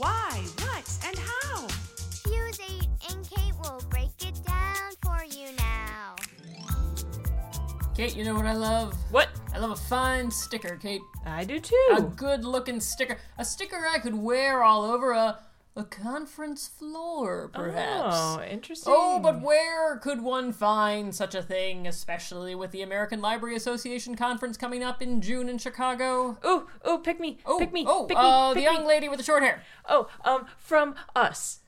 Why, what, and how? Fuse 8 and Kate will break it down for you now. Kate, you know what I love? What? I love a fine sticker, Kate. I do too. A good looking sticker. A sticker I could wear all over a a conference floor, perhaps. Oh, interesting. Oh, but where could one find such a thing, especially with the American Library Association conference coming up in June in Chicago? Ooh, ooh, pick me. Oh, pick me. oh, pick me. uh, the young me. lady with the short hair. Oh, um, from us.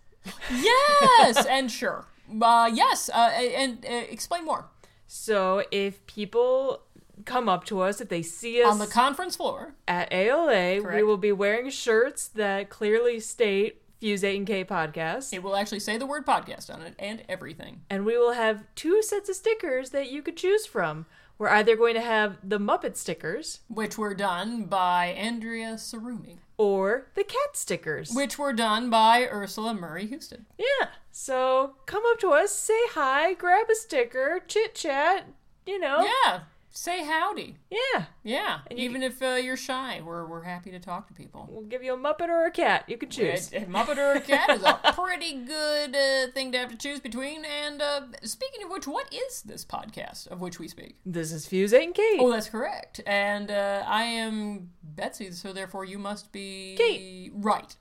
Yes, and sure. Uh, yes, uh, and uh, explain more. So if people come up to us, if they see us On the conference floor, at ALA, we will be wearing shirts that clearly state Fuse 8 and K podcast. it will actually say the word podcast on it and everything. And we will have two sets of stickers that you could choose from. We're either going to have the Muppet stickers Which were done by Andrea Tsurumi. or the cat stickers. Which were done by Ursula Murray Husted. Yeah. So come up to us, say hi, grab a sticker, chit chat, you know. Yeah, say howdy. Yeah. Yeah, you even if uh, you're shy, we're, we're happy to talk to people. We'll give you a Muppet or a cat. You can choose. A, a Muppet or a cat is a pretty good uh, thing to have to choose between. And uh, speaking of which, what is this podcast of which we speak? This is Fuse 8 and Kate. Oh, that's correct. And uh, I am Betsy, so therefore you must be Kate. Right,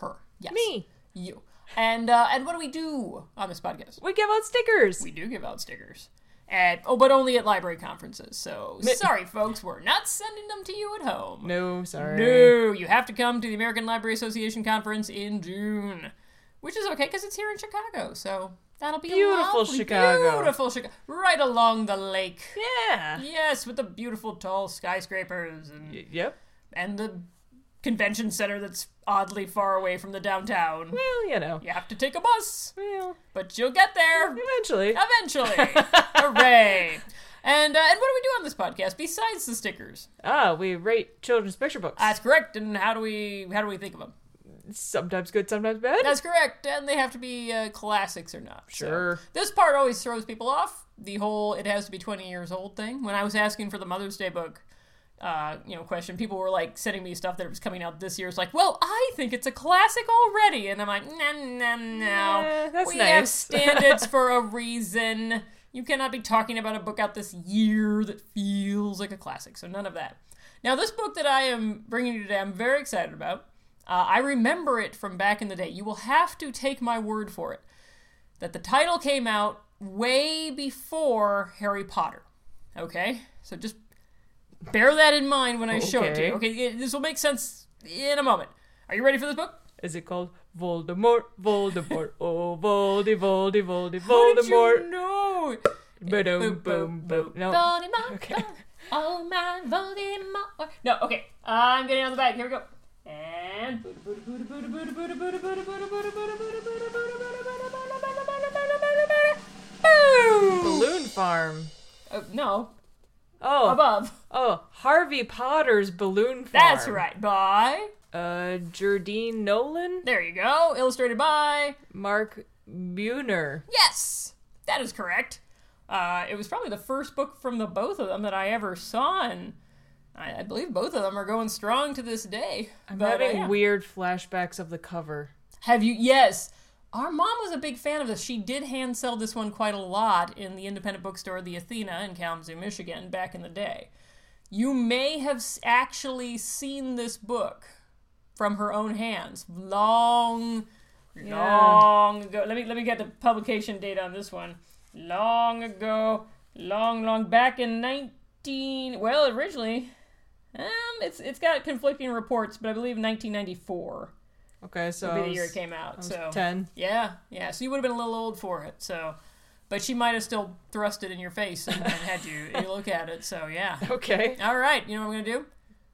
her. Yes, Me. You. And uh, and what do we do on this podcast? We give out stickers. We do give out stickers. At, oh, but only at library conferences. So sorry, folks, we're not sending them to you at home. no, sorry. No, you have to come to the American Library Association conference in June, which is okay because it's here in Chicago. So that'll be a Beautiful lovely- Chicago. beautiful Chicago, right along the lake. Yeah. Yes, with the beautiful tall skyscrapers and Y- Yep. and the convention center that's oddly far away from the downtown. Well, you know. You have to take a bus, Well, but you'll get there eventually. eventually. Hooray! And uh, and what do we do on this podcast besides the stickers? Ah, we rate children's picture books. That's correct. And how do we how do we think of them? sometimes good, sometimes bad. That's correct. And they have to be uh, classics or not. So Sure. this part always throws people off. The whole it has to be 20 years old thing. When I was asking for the Mother's Day book, uh, you know, question, people were like sending me stuff that was coming out this year. It's like, well, I think it's a classic already, and I'm like, no, no, no. That's we have standards for a reason. You cannot be talking about a book out this year that feels like a classic. So none of that. Now, this book that I am bringing you today, I'm very excited about. Uh, I remember it from back in the day. You will have to take my word for it that the title came out way before Harry Potter. Okay? So just bear that in mind when I show it to you. Okay. Okay, this will make sense in a moment. Are you ready for this book? Is it called Voldemort? Voldemort. oh, Voldy, Voldy, Voldy, Voldemort. How did you know? Boom, boom, boom. No. Voldemort. Okay. Oh my Voldemort. No, okay. I'm getting on the back. Here we go. And boom. Balloon Farm. Uh, no, Oh, above. oh, Harvey Potter's Balloon Farm. That's right. By Uh, Jerdine Nolen, there you go. Illustrated by Mark Buehner. yes, that is correct. Uh, it was probably the first book from the both of them that I ever saw, and I, I believe both of them are going strong to this day. I'm But, uh, having yeah. weird flashbacks of the cover. Have you? Yes. Our mom was a big fan of this. She did hand sell this one quite a lot in the independent bookstore, the Athena in Kalamazoo, Michigan, back in the day. You may have actually seen this book from her own hands long, long ago. Let me let me get the publication date on this one. Long ago, long, long back in nineteen. Well, originally, um, it's it's got conflicting reports, but I believe 1994 Okay, so would be the year it came out. I was So ten. yeah, yeah. So you would have been a little old for it. So, but she might have still thrust it in your face and, and had you, you look at it. So yeah. Okay, All right. You know what I'm gonna do?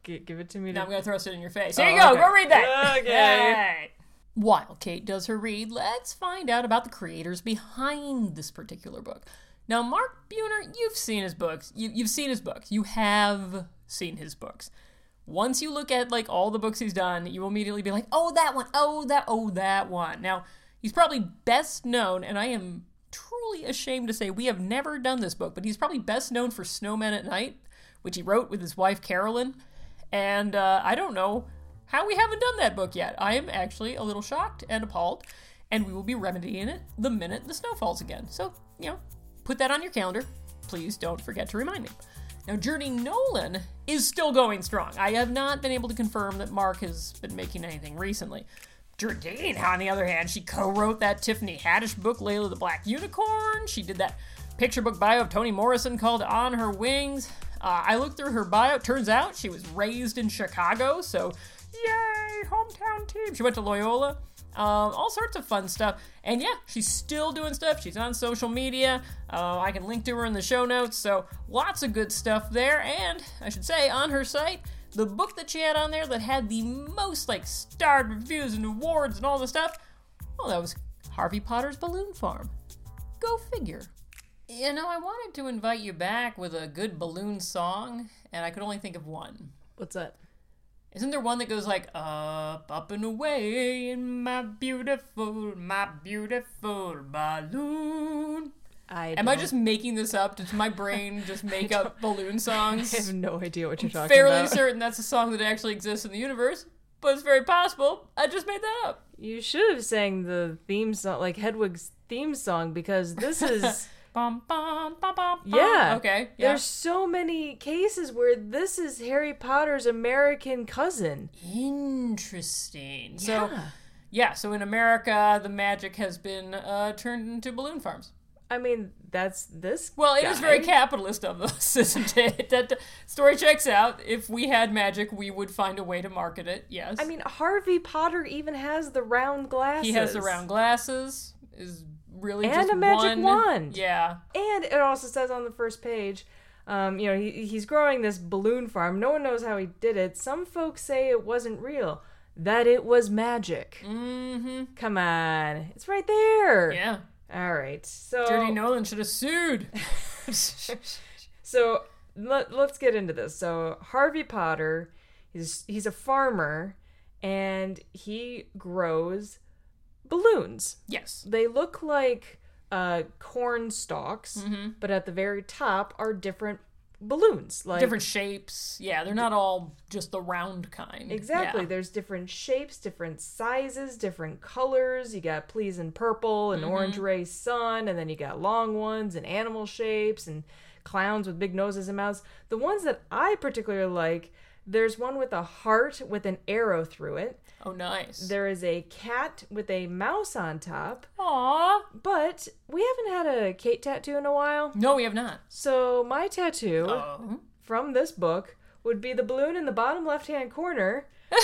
G- give it to me. Now To... I'm gonna thrust it in your face. Here Oh, you go. okay. Go read that. Okay. Right. While Kate does her read, let's find out about the creators behind this particular book. Now, Mark Buehner, you've seen his books. You, you've seen his books. You have seen his books. Once you look at like all the books he's done, you will immediately be like, "Oh, that one. Oh, that. Oh, that one." Now, he's probably best known, and I am truly ashamed to say we have never done this book, but he's probably best known for Snowmen at Night, which he wrote with his wife Carolyn. And uh, I don't know how we haven't done that book yet. I am actually a little shocked and appalled, and we will be remedying it the minute the snow falls again. So, you know, put that on your calendar. Please don't forget to remind me. Now, Jerdine Nolen is still going strong. I have not been able to confirm that Mark has been making anything recently. Jerdine, on the other hand, she co wrote that Tiffany Haddish book, Layla the Black Unicorn. She did that picture book bio of Toni Morrison called On Her Wings. Uh, I looked through her bio. Turns out she was raised in Chicago, so yay, hometown team. She went to Loyola. Um, all sorts of fun stuff. And yeah, she's still doing stuff. She's on social media. Uh, I can link to her in the show notes. So lots of good stuff there. And I should say, on her site, the book that she had on there that had the most like starred reviews and awards and all the stuff, well, that was Harvey Potter's Balloon Farm. Go figure. You know, I wanted to invite you back with a good balloon song, and I could only think of one. What's that? Isn't there one that goes like up, up and away in my beautiful, my beautiful balloon? I Am I just making this up? Does my brain just make up balloon songs? I have no idea what you're talking Fairly about. Fairly certain that's a song that actually exists in the universe, but it's very possible I just made that up. You should have sang the theme song, like Hedwig's theme song, because this is. Bum, bum, bum, bum. Yeah. Okay. Yeah. There's so many cases where this is Harry Potter's American cousin. Interesting. So, Yeah. yeah. So in America, the magic has been uh, turned into balloon farms. I mean, that's this. Well, it is guy. very capitalist of us, isn't it? That that story checks out. If we had magic, we would find a way to market it. Yes. I mean, Harvey Potter even has the round glasses. he has the round glasses. Is really And a magic one- wand. Yeah. And it also says on the first page, um, you know, he, he's growing this balloon farm. No one knows how he did it. Some folks say it wasn't real, that it was magic. Mm-hmm. Come on, it's right there. Yeah. All right. So Jerdine Nolen should have sued. So let, let's get into this. So Harvey Potter, he's he's a farmer, and he grows balloons. yes. They look like uh, corn stalks, Mm-hmm. but at the very top are different balloons. Like Different shapes. Yeah, they're not all just the round kind. Exactly. Yeah. There's different shapes, different sizes, different colors. You got please and purple and orange Mm-hmm. ray sun, and then you got long ones and animal shapes and clowns with big noses and mouths. The ones that I particularly like, there's one with a heart with an arrow through it. Oh, nice. There is a cat with a mouse on top. Aww. But we haven't had a Kate tattoo in a while. No, we have not. So my tattoo Oh. from this book would be the balloon in the bottom left hand corner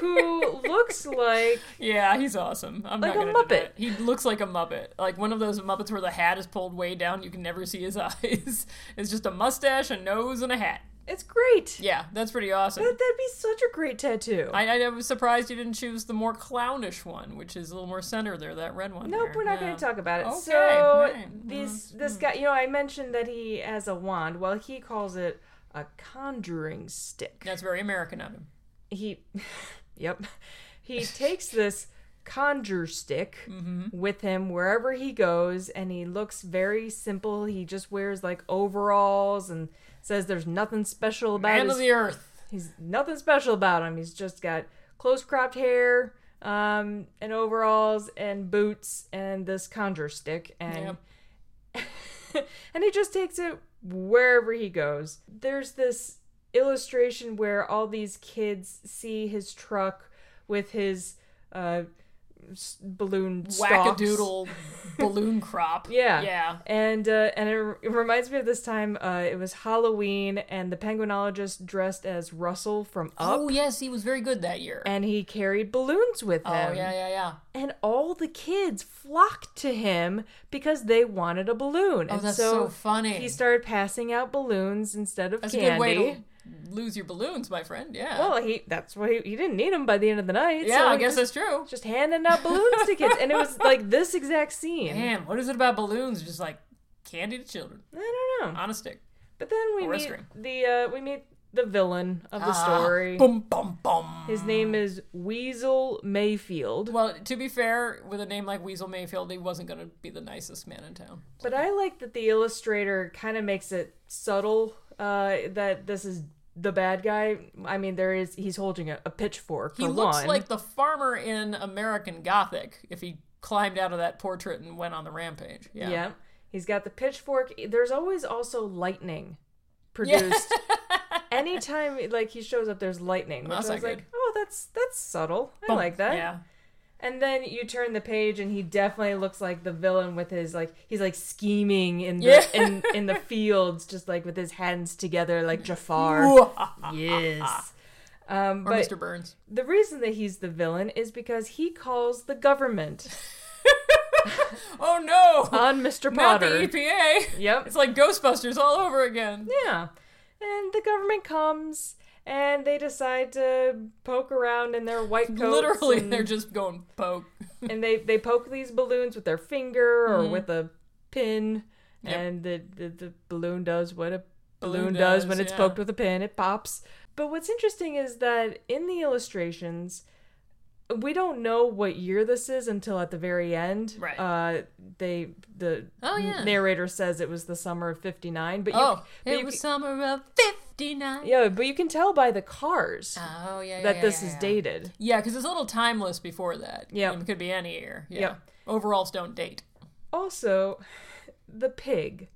who looks like Yeah, he's awesome. I'm Like not a Muppet. it. He looks like a Muppet, like one of those Muppets where the hat is pulled way down, you can never see his eyes. It's just a mustache, a nose, and a hat. It's great. Yeah, that's pretty awesome. That, that'd be such a great tattoo. I, I was surprised you didn't choose the more clownish one, which is a little more center there, that red one. Nope, there. we're not Yeah. going to talk about it. Okay, so right. this this guy, you know, I mentioned that he has a wand. Well, he calls it a conjuring stick. That's very American of him. He, yep, he takes this conjure stick Mm-hmm. with him wherever he goes, and he looks very simple. He just wears like overalls and says there's nothing special about Man his of the Earth. He's nothing special about him. He's just got close cropped hair, um, and overalls and boots and this conjure stick and and he just takes it wherever he goes. There's this illustration where all these kids see his truck with his uh balloon. Wackadoodle balloon crop. Yeah. Yeah. And uh, and it, it reminds me of this time. Uh, it was Halloween, and the penguinologist dressed as Russell from Up, Oh, yes, he was very good that year. and he carried balloons with him. oh, yeah, yeah, yeah. And all the kids flocked to him because they wanted a balloon. Oh, and that's so so funny. He started passing out balloons instead of That's candy. a good way to lose your balloons, my friend. Yeah. Well, he that's why he, he didn't need them by the end of the night. yeah, so I guess just, that's true. just handing out balloons to kids, and it was like this exact scene. Man, what is it about balloons? Just like candy to children I don't know. on a stick. But then we meet the uh, we meet the villain of the Ah, story. Boom, boom, boom. His name is Weasel Mayfield. Well, to be fair, with a name like Weasel Mayfield, he wasn't going to be the nicest man in town. But I like that the illustrator kind of makes it subtle uh, that this is the bad guy. I mean, there is he's holding a, a pitchfork for He looks one. like the farmer in American Gothic if he climbed out of that portrait and went on the rampage. Yeah. yeah. He's got the pitchfork. There's always also lightning produced. Anytime like he shows up, there's lightning. Which I was like, good. oh, that's that's subtle. I like that. Yeah. And then you turn the page, and he definitely looks like the villain with his like he's like scheming in the Yeah. in in the fields, just like with his hands together, like Jafar. yes. Um, Or but Mr. Burns. the reason that he's the villain is because he calls the government Oh no! on Mr. Potter. Not the EPA. Yep. It's like Ghostbusters all over again. Yeah. And the government comes and they decide to poke around in their white coats. Literally, and, they're just going poke. and they, they poke these balloons with their finger or with a pin. Mm-hmm. Yep. And the, the, the balloon does what a balloon, Balloon does, does, when it's yeah. poked with a pin. It pops. But what's interesting is that in the illustrations, we don't know what year this is until at the very end. Right. Uh, they the Oh, yeah. narrator says it was the summer of '59, but you, Oh, but it you was summer of '59. Yeah, but you can tell by the cars Oh yeah, yeah, that yeah, this yeah, is yeah. dated. Yeah, because it's a little timeless before that. Yep. it could be any year. Yeah, Yep. overalls don't date. Also, the pig.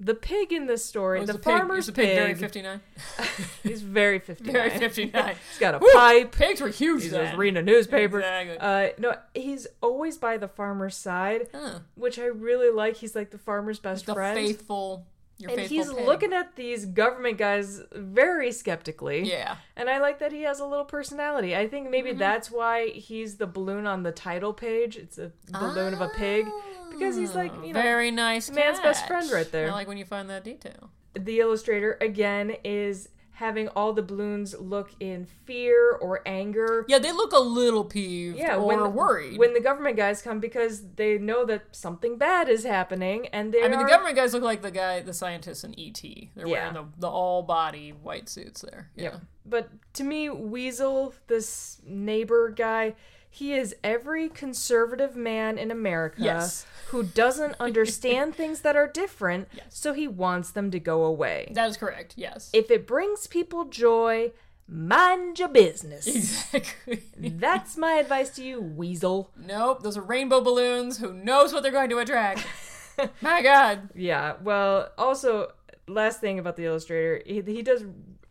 The pig in this story, Was the, the pig, farmer's is the pig, very '59? he's very 59. Very '59. He's got a Woo! pipe. Pigs were huge He's then. reading a newspaper. Exactly. Uh, no, he's always by the farmer's side, Huh. which I really like. He's like the farmer's best the friend. faithful, your and he's pig. looking at these government guys very skeptically. Yeah, And I like that he has a little personality. I think Mm-hmm. maybe that's why he's the balloon on the title page. It's a balloon of a pig. Because he's like, you know, very nice. man's best friend right there. I like when you find that detail. the illustrator again is having all the balloons look in fear or anger. Yeah, they look a little peeved Yeah, or when, worried. when the government guys come because they know that something bad is happening, and they I mean, are, the government guys look like the guy, the scientists in ET. They're Yeah. wearing the, the all body white suits there. Yeah. Yeah. But to me, Weasel, this neighbor guy, he is every conservative man in America Yes. who doesn't understand things that are different, so he wants them to go away. That is correct. Yes. If it brings people joy, mind your business. exactly. That's my advice to you, Weasel. nope. Those are rainbow balloons. Who knows what they're going to attract? My God. Yeah, well, also, last thing about the illustrator, he, he does,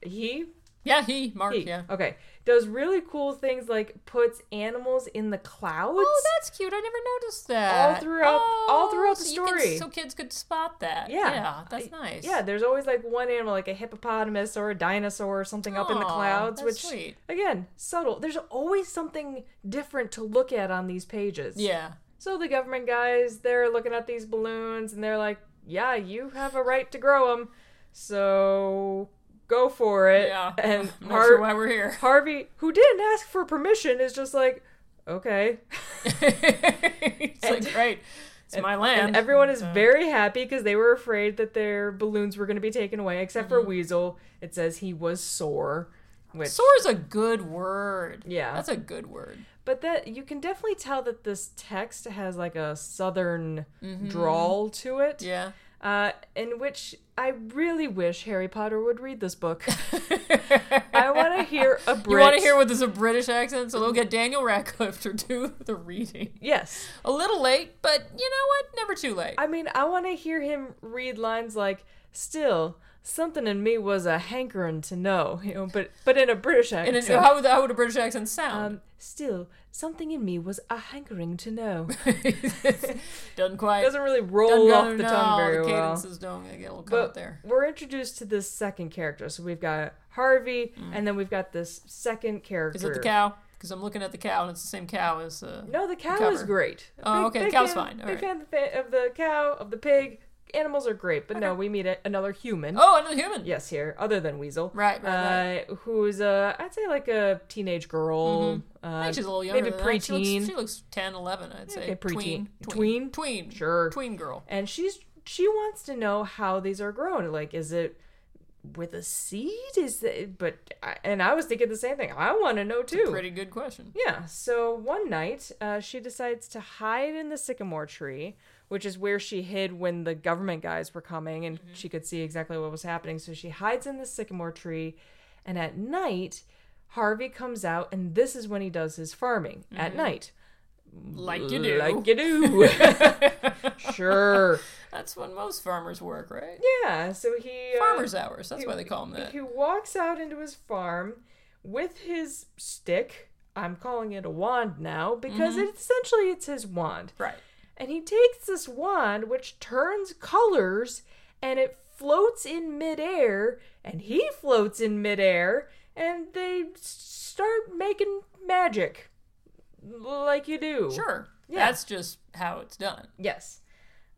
he, Yeah, he, Mark. he, Yeah. okay, does really cool things like puts animals in the clouds. Oh, that's cute. I never noticed that. All throughout- oh, all throughout the so you can- story. so kids could spot that. Yeah. Yeah, that's nice. Yeah, there's always like one animal, like a hippopotamus or a dinosaur or something up in the clouds, which sweet. again, subtle. There's always something different to look at on these pages. Yeah. So the government guys, they're looking at these balloons and they're like, "Yeah, you have a right to grow them, so go for it." Yeah. And I'm not Har- sure why we're here. Harvey, who didn't ask for permission, is just like, "Okay." it's like, great. It's my land. And everyone is So- very happy because they were afraid that their balloons were going to be taken away, except Mm-hmm. for Weasel. It says he was sore, which Sore is a good word. Yeah. That's a good word. but that you can definitely tell that this text has like a southern Mm-hmm. drawl to it. Yeah. Uh, in which I really wish Harry Potter would read this book. I want to hear a Brit. You want to hear what this a British accent? So they'll get Daniel Radcliffe to do the reading. Yes, A little late, but you know what? Never too late. I mean I want to hear him read lines like, "Still, something in me was a hankering to know," you know, but but in a British accent. then, how, would, how would a British accent sound? Um, still, something in me was a hankering to know. Doesn't quite. Doesn't really roll off the no, tongue very the well. cadences don't get a little caught But there. we're introduced to this second character. So we've got Harvey, and then we've got this second character. Mm. Is it the cow? Because I'm looking at the cow, and it's the same cow as. Uh, No, the cow cover. is great. Oh, okay, the cow's fan, fine. All Big right. fan of the, of the cow, of the pig, animals are great, but no, we meet a, another human. Oh, another human. Yes, here, other than Weasel. Right, right, Uh, who's uh, I'd say like a teenage girl. Uh, I think she's a little younger. maybe than that. She looks, preteen. she looks 10, 11, I'd say. Okay, preteen. Tween. Tween? Tween. Sure. Tween girl. and she's she wants to know how these are grown. Like, is it with a seed? Is it? But I- and I was thinking the same thing. I want to know too. Pretty good question. Yeah. So one night, uh, she decides to hide in the sycamore tree, which is where she hid when the government guys were coming, and she could see exactly what was happening. So she hides in the sycamore tree, and at night, Harvey comes out, and this is when he does his farming at night. Like you do. Like you do. sure. That's when most farmers work, right? Yeah. So he uh, Farmers hours. That's why they call him that. He walks out into his farm with his stick. I'm calling it a wand now because Mm-hmm. it, essentially it's his wand. Right. And he takes this wand, which turns colors, and it floats in midair, and he floats in midair, and they start making magic. Like you do. Sure. Yeah. That's just how it's done. Yes.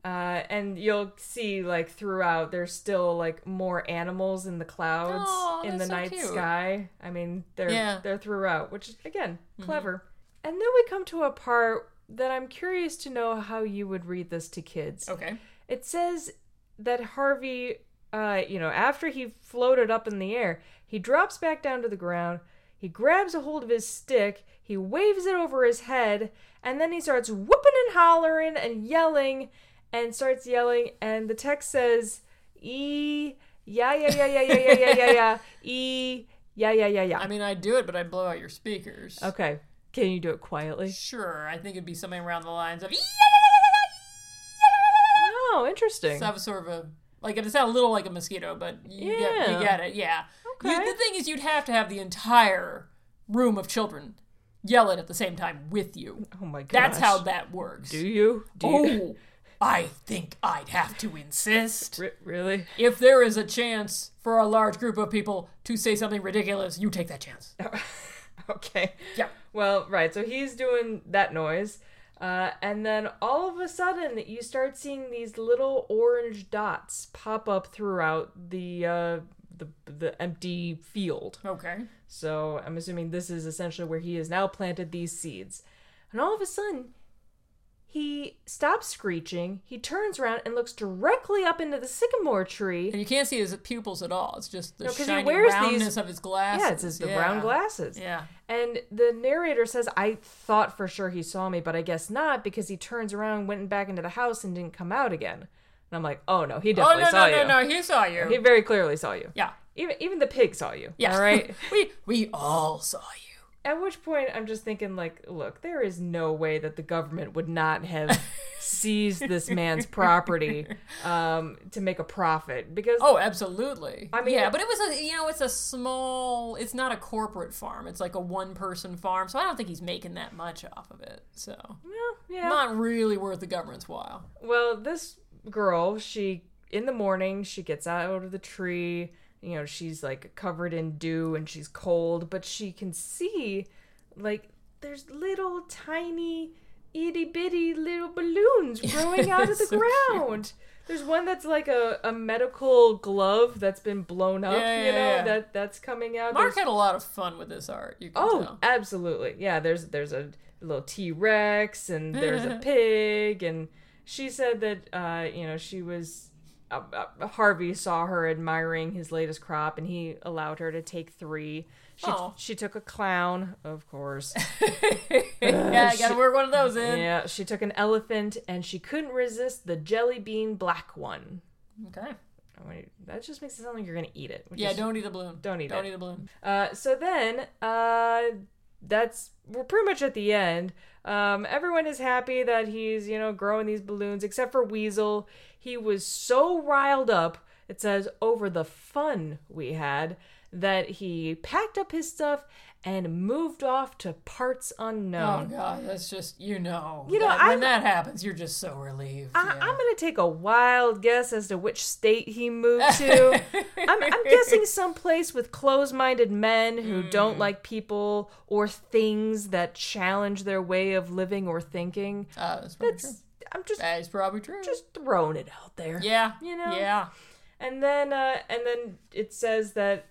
Uh, and you'll see, like, throughout, there's still, like, more animals in the clouds Aw, in the so night cute. sky. I mean, they're, Yeah. they're throughout, which, is, again, Mm-hmm. clever. And then we come to a part that I'm curious to know how you would read this to kids. Okay. It says that Harvey, uh, you know, after he floated up in the air, he drops back down to the ground. He grabs a hold of his stick, he waves it over his head, and then he starts whooping and hollering and yelling and starts yelling. And the text says, E, yeah, yeah, yeah, yeah, yeah, yeah, yeah, yeah, yeah, E, yeah, yeah, yeah, yeah. I mean, I'd do it, but I'd blow out your speakers. Okay. Can you do it quietly? Sure. I think it'd be something around the lines of. Oh, interesting. So have a sort of a like it sound a little like a mosquito, but you get Yeah. you get it, yeah. You- Okay. the thing is, you'd have to have the entire room of children yell it at the same time with you. Oh my god. That's how that works. Do you? Do you? Oh, I think I'd have to insist. Re- really? If there is a chance for a large group of people to say something ridiculous, you take that chance. Okay. Yeah. Well, right. So he's doing that noise. Uh, and then all of a sudden, you start seeing these little orange dots pop up throughout the uh, the the empty field. Okay. So I'm assuming this is essentially where he has now planted these seeds. And all of a sudden, he stops screeching. He turns around and looks directly up into the sycamore tree. And you can't see his pupils at all. It's just the No, shiny wears these- roundness of his glasses. Yeah, it's his the Yeah. brown glasses. Yeah. And the narrator says, I thought for sure he saw me, but I guess not because he turns around, went back into the house, and didn't come out again. And I'm like, oh no, he Oh definitely no saw no you. no no! He saw you. He very clearly saw you. yeah. Even even the pig saw you. Yeah. All right. we we all saw you. At which point I'm just thinking, like, look, there is no way that the government would not have seized this man's property um, to make a profit because Oh, absolutely. I mean- yeah, but it was a you know it's a small. It's not a corporate farm. It's like a one person farm. So I don't think he's making that much off of it. So well, yeah. not really worth the government's while. Well, this girl, she in the morning, she gets out of the tree. You know, she's like covered in dew and she's cold, but she can see like there's little tiny itty bitty little balloons growing out of the So ground. There's one that's like a, a medical glove that's been blown up, Yeah, you yeah, know, yeah. that that's coming out. Mark There's- had a lot of fun with this art. You can Oh, tell. absolutely. Yeah, there's there's a little T Rex and there's a pig, and she said that uh, you know she was uh, uh, Harvey saw her admiring his latest crop, and he allowed her to take three. She Oh. she took a clown, of course. yeah, I gotta work one of those in. yeah, she took an elephant, and she couldn't resist the jelly bean black one. Okay. I mean, that just makes it sound like you're gonna eat it. Yeah, is- don't eat a balloon. Don't eat Don't it. eat a balloon. Uh, so then, uh, that's we're pretty much at the end. Um, everyone is happy that he's you know growing these balloons, except for Weasel. He was so riled up. It says over the fun we had that he packed up his stuff and moved off to parts unknown. Oh god, that's just you know. You know, that- when that happens, you're just so relieved. I, yeah. I'm gonna take a wild guess as to which state he moved to. I'm, I'm guessing someplace with close-minded men who Hmm. don't like people or things that challenge their way of living or thinking. Uh, that's probably true. I'm just That is probably true. just throwing it out there. yeah. you know? Yeah. And then uh and then it says that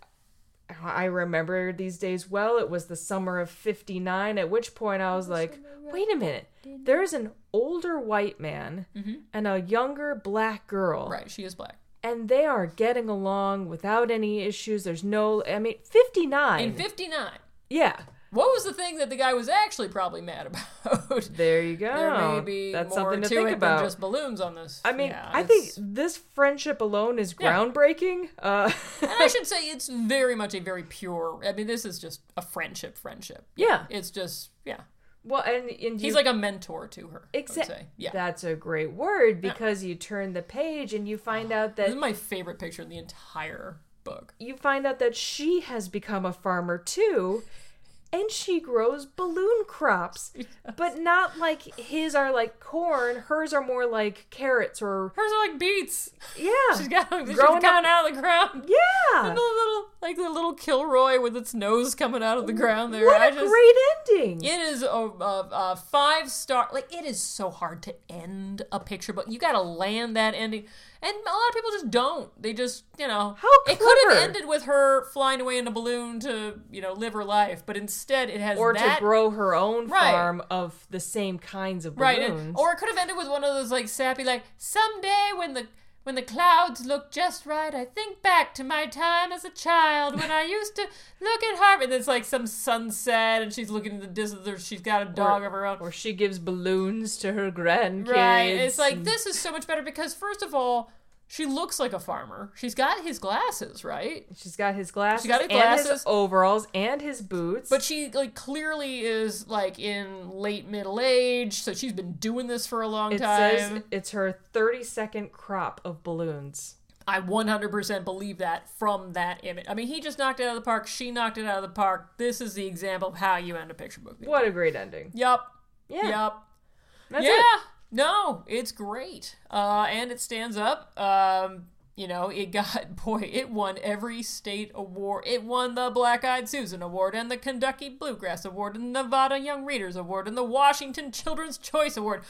I remember these days well. It was the summer of 59 at which point I was like, "Wait a minute. There's an older white man mm-hmm. and a younger black girl." Right. She is black. And they are getting along without any issues. There's no I mean 59. In 59. yeah. What was the thing that the guy was actually probably mad about? There you go. there may be That's more something to to think it about. than just balloons on this. I mean, Yeah, I think this friendship alone is Yeah. groundbreaking. Uh, and I should say it's very much a very pure. I mean, this is just a friendship, friendship. yeah. It's just yeah. Well, and, and He's like a mentor to her. Exactly. Yeah. That's a great word because you turn the page and you find out that this is my favorite picture in the entire book. you find out that she has become a farmer too. And she grows balloon crops, but not like his are like corn. Hers are more like carrots or Hers are like beets. yeah, She's got she's Growing coming out of the ground. yeah. And the little like the little Kilroy with its nose coming out of the ground there. What I a just great ending! It is a, a, a five star. Like it is so hard to end a picture, but you got to land that ending, and a lot of people just don't. They just, you know, How clever. it could have ended with her flying away in a balloon to, you know, live her life, but instead it has or that to grow her own Right. farm of the same kinds of right, balloons. and- or it could have ended with one of those like sappy, like someday when the when the clouds look just right, I think back to my time as a child when I used to look at Harvard. And it's like some sunset, and she's looking in the distance. or She's got a dog of her own. or she gives balloons to her grandkids. Right. It's like this is so much better because first of all, she looks like a farmer. She's got his glasses, right? She's got his glasses, got his and his overalls, and his boots. But she like clearly is like in late middle age, so she's been doing this for a long it time. says it's her 30 second crop of balloons. I 100% believe that from that image. I mean, he just knocked it out of the park. She knocked it out of the park. This is the example of how you end a picture book. What a great ending. Yup. Yeah. Yup. That's yeah. it. No, it's great. Uh, and it stands up. Um, you know, it got, boy, it won every state award. It won the Black Eyed Susan Award and the Kentucky Bluegrass Award and the Nevada Young Readers Award and the Washington Children's Choice Award.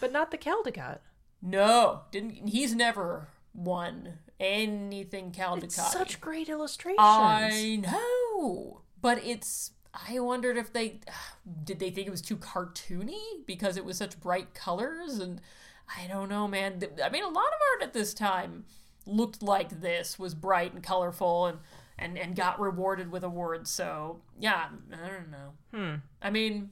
But not the Caldecott. No, didn't he's never won anything Caldecott. It's such great illustrations. I know, but it's. I wondered if they did they think it was too cartoony because it was such bright colors, and I don't know, man. I mean, a lot of art at this time looked like this was bright and colorful and and and got rewarded with awards. So yeah, I don't know. Hmm. I mean,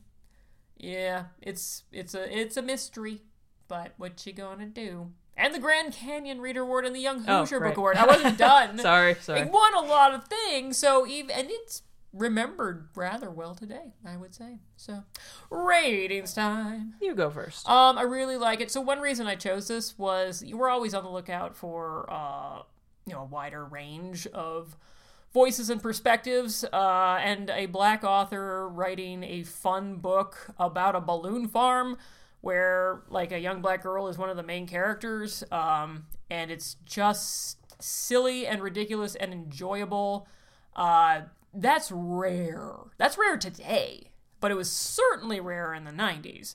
yeah, it's it's a it's a mystery, but what you gonna do? And the Grand Canyon Reader Award and the Young Oh, Hoosier right. Book Award. I wasn't done. Sorry, sorry. It won a lot of things, so even and it's remembered rather well today, I would say. So, ratings time. You go first. Um, I really like it. So one reason I chose this was you were always on the lookout for uh, you know, a wider range of voices and perspectives, uh, and a black author writing a fun book about a balloon farm where like a young black girl is one of the main characters, um, and it's just silly and ridiculous and enjoyable. Uh, that's rare. That's rare today, but it was certainly rare in the 90s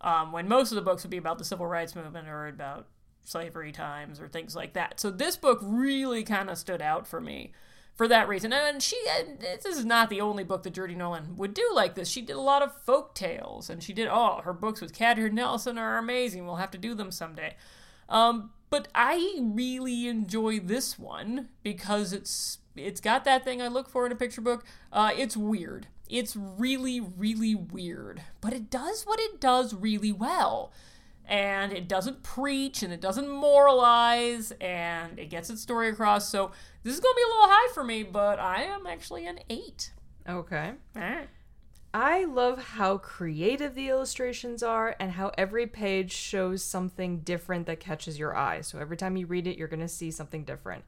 um, when most of the books would be about the civil rights movement or about slavery times or things like that. So this book really kind of stood out for me for that reason. And she, and this is not the only book that Jerdine Nolen would do like this. She did a lot of folk tales, and she did, oh, her books with Kadir Nelson are amazing. We'll have to do them someday. Um, but I really enjoy this one because it's it's got that thing I look for in a picture book. Uh, it's weird. It's really, really weird, but it does what it does really well. And it doesn't preach and it doesn't moralize and it gets its story across. So this is going to be a little high for me, but I am actually an eight. Okay. All right. I love how creative the illustrations are and how every page shows something different that catches your eye. So every time you read it, you're going to see something different.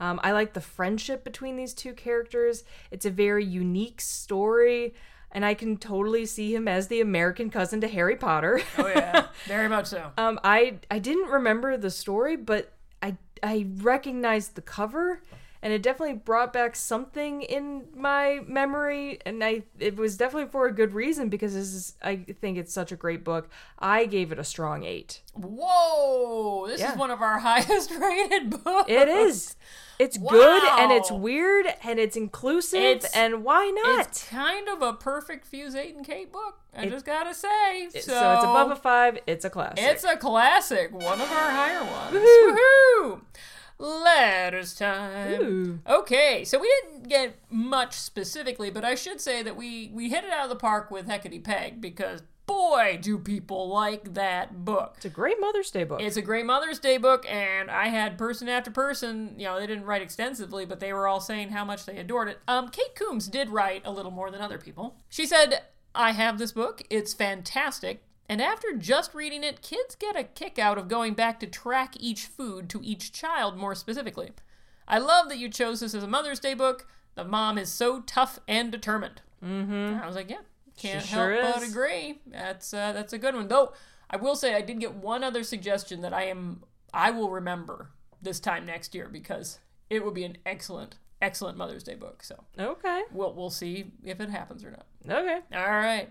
Um, I like the friendship between these two characters. It's a very unique story, and I can totally see him as the American cousin to Harry Potter. Oh, yeah. Very much so. Um, I I didn't remember the story, but I I recognized the cover, and it definitely brought back something in my memory and I it was definitely for a good reason because this is I think it's such a great book. I gave it a strong 8. Whoa! This Yeah. is one of our highest rated books. It is. It's good and it's weird and it's inclusive It's- and why not? It's kind of a perfect Fuse 8 and Kate book. I just gotta say. So, so, it's above a 5, it's a classic. It's a classic, one of our higher ones. Woohoo. Woohoo! Letters time. Ooh. Okay, so we didn't get much specifically, but I should say that we we hit it out of the park with Hecate Peg because boy, do people like that book. It's a great Mother's Day book. It's a great Mother's Day book, and I had person after person. You know, they didn't write extensively, but they were all saying how much they adored it. Um, Kate Coombs did write a little more than other people. She said, "I have this book. It's fantastic." And after just reading it, kids get a kick out of going back to track each food to each child more specifically. I love that you chose this as a Mother's Day book. The mom is so tough and determined. Mm-hmm. I was like, yeah, can't She sure help but agree. That's uh, that's a good one. Though I will say I did get one other suggestion that I am I will remember this time next year because it will be an excellent excellent Mother's Day book. So okay. we'll we'll see if it happens or not. Okay. All right,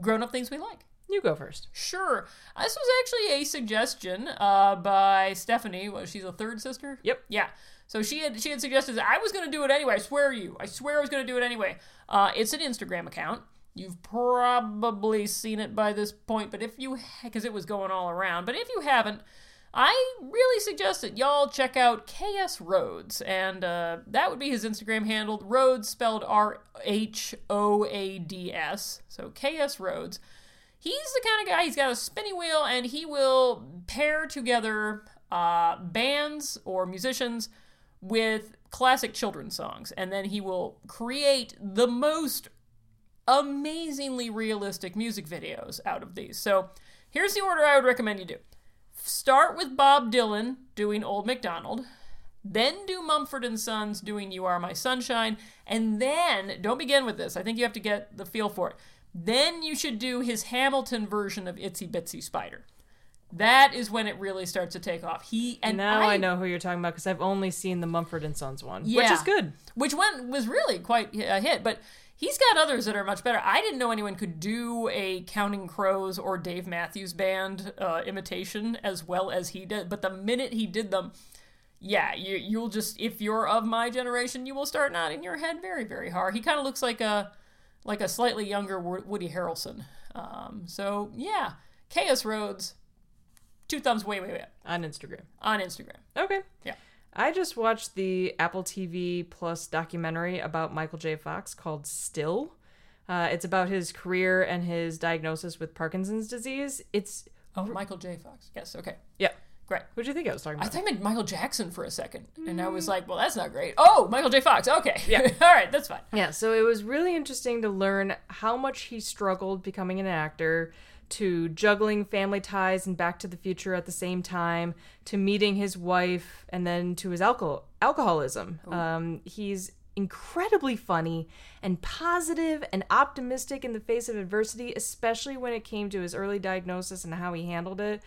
grown up things we like. You go first. Sure. Uh, This was actually a suggestion uh, by Stephanie. Well, she's a third sister. Yep. Yeah. So she had she had suggested that I was going to do it anyway. I swear you. I swear I was going to do it anyway. Uh, it's an Instagram account. You've probably seen it by this point, but if you because it was going all around, but if you haven't, I really suggest that y'all check out KS Rhoads, and uh, that would be his Instagram handle. Rhoads spelled R H O A D S. So KS Rhoads he's the kind of guy he's got a spinny wheel and he will pair together uh, bands or musicians with classic children's songs and then he will create the most amazingly realistic music videos out of these so here's the order i would recommend you do start with bob dylan doing old macdonald then do Mumford and Sons doing You Are My Sunshine, and then don't begin with this. I think you have to get the feel for it. Then you should do his Hamilton version of Itsy Bitsy Spider. That is when it really starts to take off. He and now I, know who you're talking about because I've only seen the Mumford and Sons one, which is good. which one was really quite a hit, but he's got others that are much better. I didn't know anyone could do a Counting Crows or Dave Matthews Band uh, imitation as well as he did. But the minute he did them, yeah, you, you'll just if you're of my generation, you will start nodding your head very, very hard. He kind of looks like a like a slightly younger Woody Harrelson. Um, so yeah, KS Rhoads, two thumbs way, way, way up on Instagram. on Instagram. Okay. Yeah. I just watched the Apple TV Plus documentary about Michael J. Fox called Still. Uh, it's about his career and his diagnosis with Parkinson's disease. It's Oh, Michael J. Fox. Yes. Okay. yeah. Great. Who'd you think I was talking about? I about? thought I meant Michael Jackson for a second, and I was like, "Well, that's not great." Oh, Michael J. Fox. Okay, Yeah. all right, that's fine. Yeah, so it was really interesting to learn how much he struggled becoming an actor, to juggling family ties and Back to the Future at the same time, to meeting his wife, and then to his alcohol alcoholism. Um, he's incredibly funny and positive and optimistic in the face of adversity, especially when it came to his early diagnosis and how he handled it.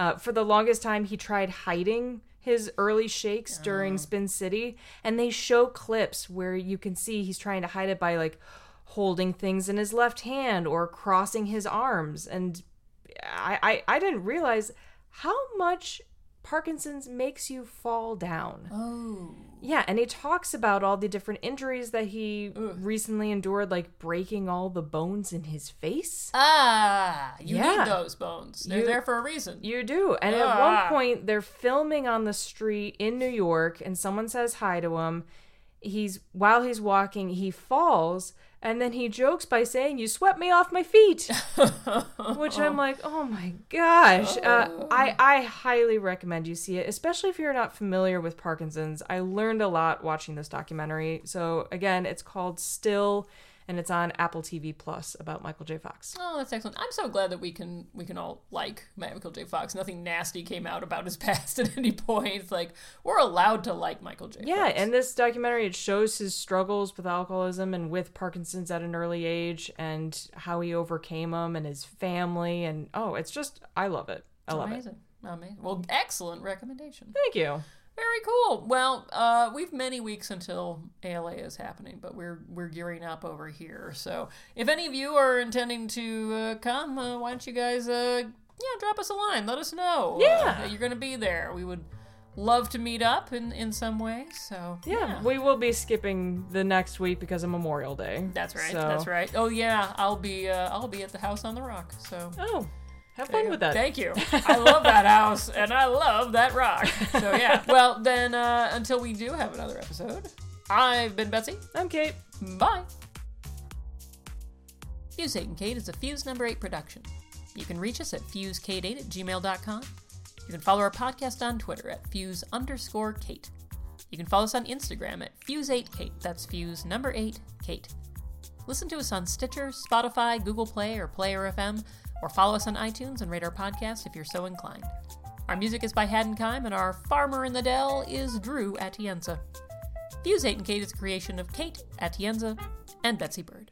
Uh, for the longest time, he tried hiding his early shakes during Spin City, and they show clips where you can see he's trying to hide it by like holding things in his left hand or crossing his arms. And I, I, I didn't realize how much Parkinson's makes you fall down. Oh, Yeah, and he talks about all the different injuries that he recently endured, like breaking all the bones in his face. ah, you Yeah. need those bones. They're You- there for a reason. You do. And at Ah. one point, they're filming on the street in New York, and someone says hi to him. He's while he's walking, he falls, and then he jokes by saying, "You swept me off my feet," which I'm like, "Oh my gosh!" Uh, I I highly recommend you see it, especially if you're not familiar with Parkinson's. I learned a lot watching this documentary. So again, it's called Still, and it's on Apple TV Plus about Michael J. Fox. oh, that's excellent. I'm so glad that we can we can all like Michael J. Fox. Nothing nasty came out about his past at any point. It's like we're allowed to like Michael J. Yeah, Fox. and this documentary it shows his struggles with alcoholism and with Parkinson's at an early age and how he overcame them and his family and oh, it's just I love it. I love it. amazing, amazing. Well, excellent recommendation. Thank you. Very cool. Well, uh, we've many weeks until ALA is happening, but we're we're gearing up over here. So if any of you are intending to uh, come, uh, why don't you guys, uh, yeah, drop us a line. Let us know. uh, Yeah. that you're going to be there. We would love to meet up in in some way. So Yeah, we will be skipping the next week because of Memorial Day. that's right. So- That's right. Oh yeah, I'll be uh, I'll be at the house on the rock. So Oh, have fun with that. Thank you. I love that house and I love that rock. So yeah. Well then, uh, until we do have another episode, I've been Betsy. I'm Kate. Bye. Fuse 8 and Kate is a Fuse number 8 production. You can reach us at fusekate8 at gmail.com. You can follow our podcast on Twitter at fuse underscore Kate. You can follow us on Instagram at fuse8kate. That's fuse number 8 Kate. Listen to us on Stitcher, Spotify, Google Play, or Player FM, or follow us on iTunes and rate our podcast if you're so inclined. Our music is by Haddon Kime, and our farmer in the dell is Drew Atienza. Fuse 8 and Kate is a creation of Kate Atienza and Betsy Bird.